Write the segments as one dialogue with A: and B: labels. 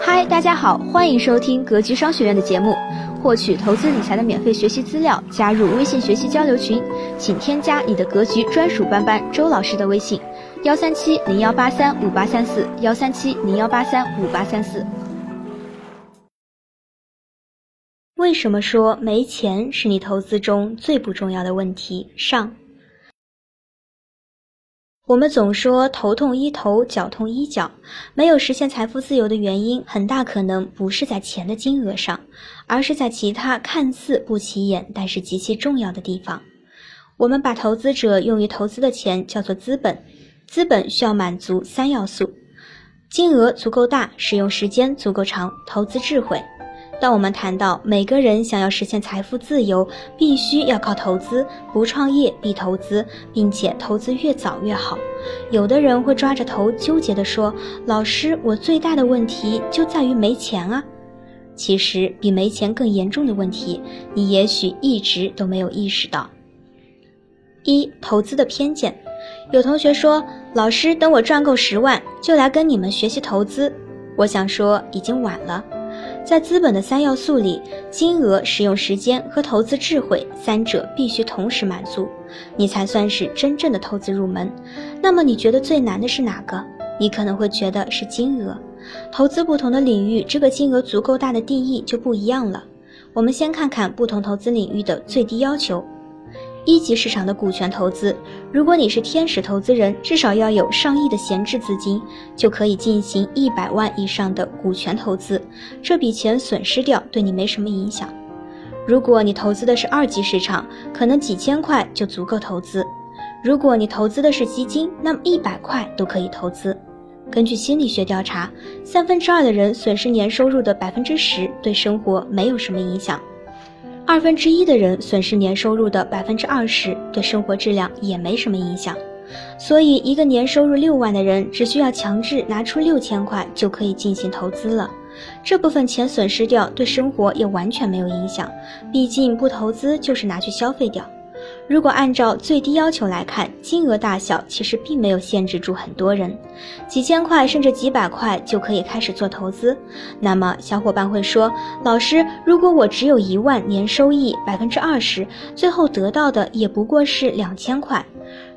A: 嗨，大家好，欢迎收听格局商学院的节目。获取投资理财的免费学习资料，加入微信学习交流群，请添加你的格局专属班班周老师的微信：幺三七零幺八三五八三四，幺三七零幺八三五八三四。为什么说没钱是你投资中最不重要的问题？上。我们总说头痛医头，脚痛医脚，没有实现财富自由的原因，很大可能不是在钱的金额上，而是在其他看似不起眼但是极其重要的地方。我们把投资者用于投资的钱叫做资本，资本需要满足三要素：金额足够大，使用时间足够长，投资智慧。当我们谈到每个人想要实现财富自由，必须要靠投资，不创业必投资，并且投资越早越好。有的人会抓着头纠结地说：“老师，我最大的问题就在于没钱啊。”其实比没钱更严重的问题，你也许一直都没有意识到。一、投资的偏见。有同学说：“老师，等我赚够十万，就来跟你们学习投资。”我想说，已经晚了。在资本的三要素里，金额、使用时间和投资智慧三者必须同时满足，你才算是真正的投资入门。那么你觉得最难的是哪个？你可能会觉得是金额。投资不同的领域，这个金额足够大的定义就不一样了。我们先看看不同投资领域的最低要求。一级市场的股权投资，如果你是天使投资人，至少要有上亿的闲置资金，就可以进行一百万以上的股权投资，这笔钱损失掉对你没什么影响。如果你投资的是二级市场，可能几千块就足够投资；如果你投资的是基金，那么一百块都可以投资。根据心理学调查，三分之二的人损失年收入的百分之十，对生活没有什么影响。二分之一的人损失年收入的百分之二十，对生活质量也没什么影响。所以，一个年收入六万的人，只需要强制拿出六千块就可以进行投资了。这部分钱损失掉，对生活也完全没有影响。毕竟，不投资就是拿去消费掉。如果按照最低要求来看，金额大小其实并没有限制住很多人，几千块甚至几百块就可以开始做投资。那么小伙伴会说：“老师，如果我只有一万年收益百分之二十，最后得到的也不过是两千块。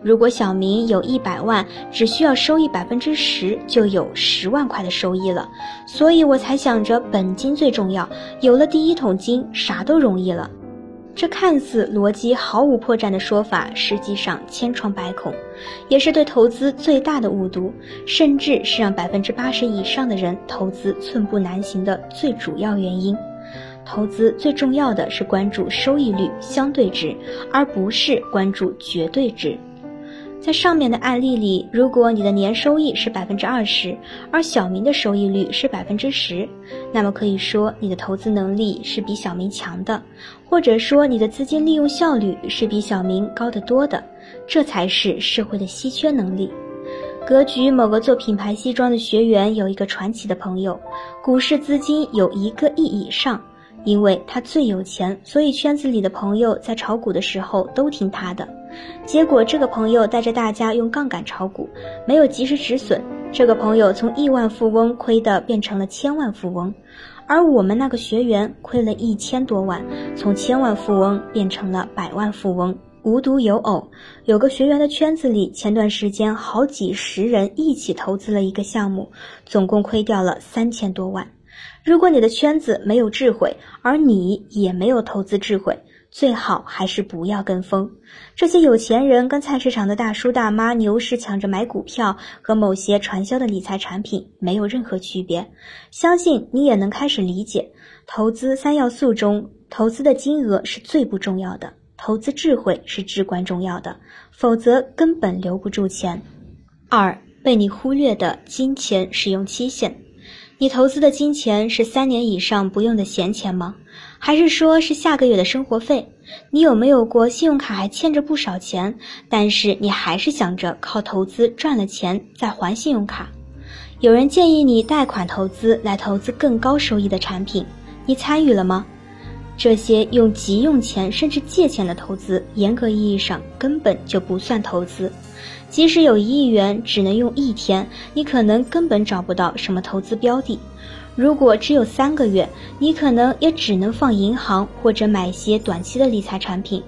A: 如果小明有一百万，只需要收益百分之十，就有十万块的收益了。所以我才想着本金最重要，有了第一桶金，啥都容易了。”这看似逻辑毫无破绽的说法，实际上千疮百孔，也是对投资最大的误读，甚至是让百分之八十以上的人投资寸步难行的最主要原因。投资最重要的是关注收益率、相对值，而不是关注绝对值。在上面的案例里，如果你的年收益是百分之二十，而小明的收益率是百分之十，那么可以说你的投资能力是比小明强的，或者说你的资金利用效率是比小明高得多的，这才是社会的稀缺能力。格局某个做品牌西装的学员有一个传奇的朋友，股市资金有一个亿以上。因为他最有钱，所以圈子里的朋友在炒股的时候都听他的。结果这个朋友带着大家用杠杆炒股，没有及时止损，这个朋友从亿万富翁亏的变成了千万富翁。而我们那个学员亏了一千多万，从千万富翁变成了百万富翁。无独有偶，有个学员的圈子里，前段时间好几十人一起投资了一个项目，总共亏掉了三千多万。如果你的圈子没有智慧，而你也没有投资智慧，最好还是不要跟风。这些有钱人跟菜市场的大叔大妈牛市抢着买股票，和某些传销的理财产品没有任何区别。相信你也能开始理解，投资三要素中，投资的金额是最不重要的，投资智慧是至关重要的，否则根本留不住钱。二被你忽略的金钱使用期限。你投资的金钱是三年以上不用的闲钱吗？还是说是下个月的生活费？你有没有过信用卡还欠着不少钱，但是你还是想着靠投资赚了钱再还信用卡？有人建议你贷款投资来投资更高收益的产品，你参与了吗？这些用急用钱甚至借钱的投资，严格意义上根本就不算投资。即使有一亿元，只能用一天，你可能根本找不到什么投资标的。如果只有三个月，你可能也只能放银行或者买些短期的理财产品。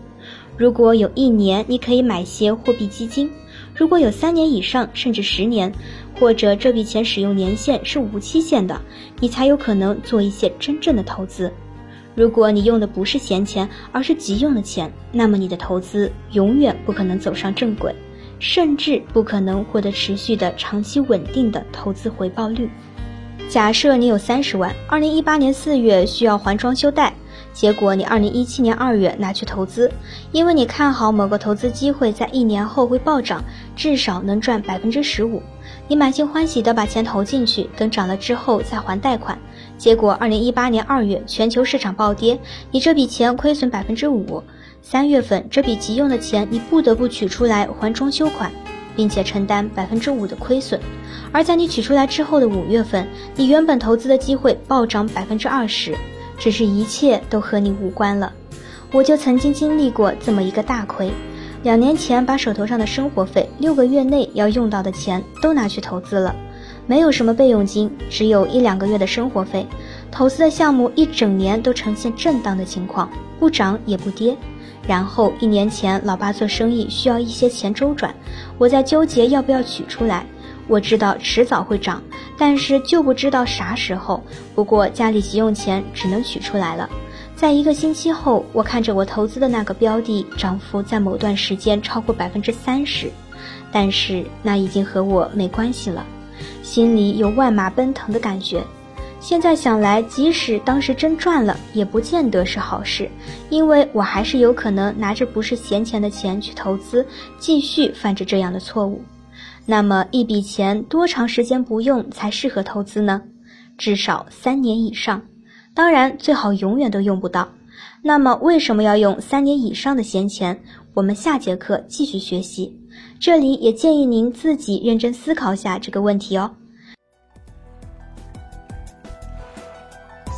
A: 如果有一年，你可以买些货币基金；如果有三年以上，甚至十年，或者这笔钱使用年限是无期限的，你才有可能做一些真正的投资。如果你用的不是闲钱，而是急用的钱，那么你的投资永远不可能走上正轨，甚至不可能获得持续的长期稳定的投资回报率。假设你有三十万，二零一八年四月需要还装修贷，结果你二零一七年二月拿去投资，因为你看好某个投资机会在一年后会暴涨，至少能赚百分之十五，你满心欢喜的把钱投进去，等涨了之后再还贷款。结果二零一八年二月全球市场暴跌，你这笔钱亏损百分之五，三月份这笔急用的钱你不得不取出来还装修款，并且承担百分之五的亏损。而在你取出来之后的五月份，你原本投资的机会暴涨百分之二十，只是一切都和你无关了。我就曾经经历过这么一个大亏，两年前把手头上的生活费、六个月内要用到的钱都拿去投资了，没有什么备用金，只有一两个月的生活费。投资的项目一整年都呈现震荡的情况，不涨也不跌。然后一年前，老爸做生意需要一些钱周转，我在纠结要不要取出来。我知道迟早会涨，但是就不知道啥时候。不过家里急用钱，只能取出来了。在一个星期后，我看着我投资的那个标的涨幅在某段时间超过百分之三十，但是那已经和我没关系了，心里有万马奔腾的感觉。现在想来，即使当时真赚了，也不见得是好事，因为我还是有可能拿着不是闲钱的钱去投资，继续犯着这样的错误。那么一笔钱多长时间不用才适合投资呢？至少三年以上，当然最好永远都用不到。那么为什么要用三年以上的闲钱？我们下节课继续学习。这里也建议您自己认真思考下这个问题哦。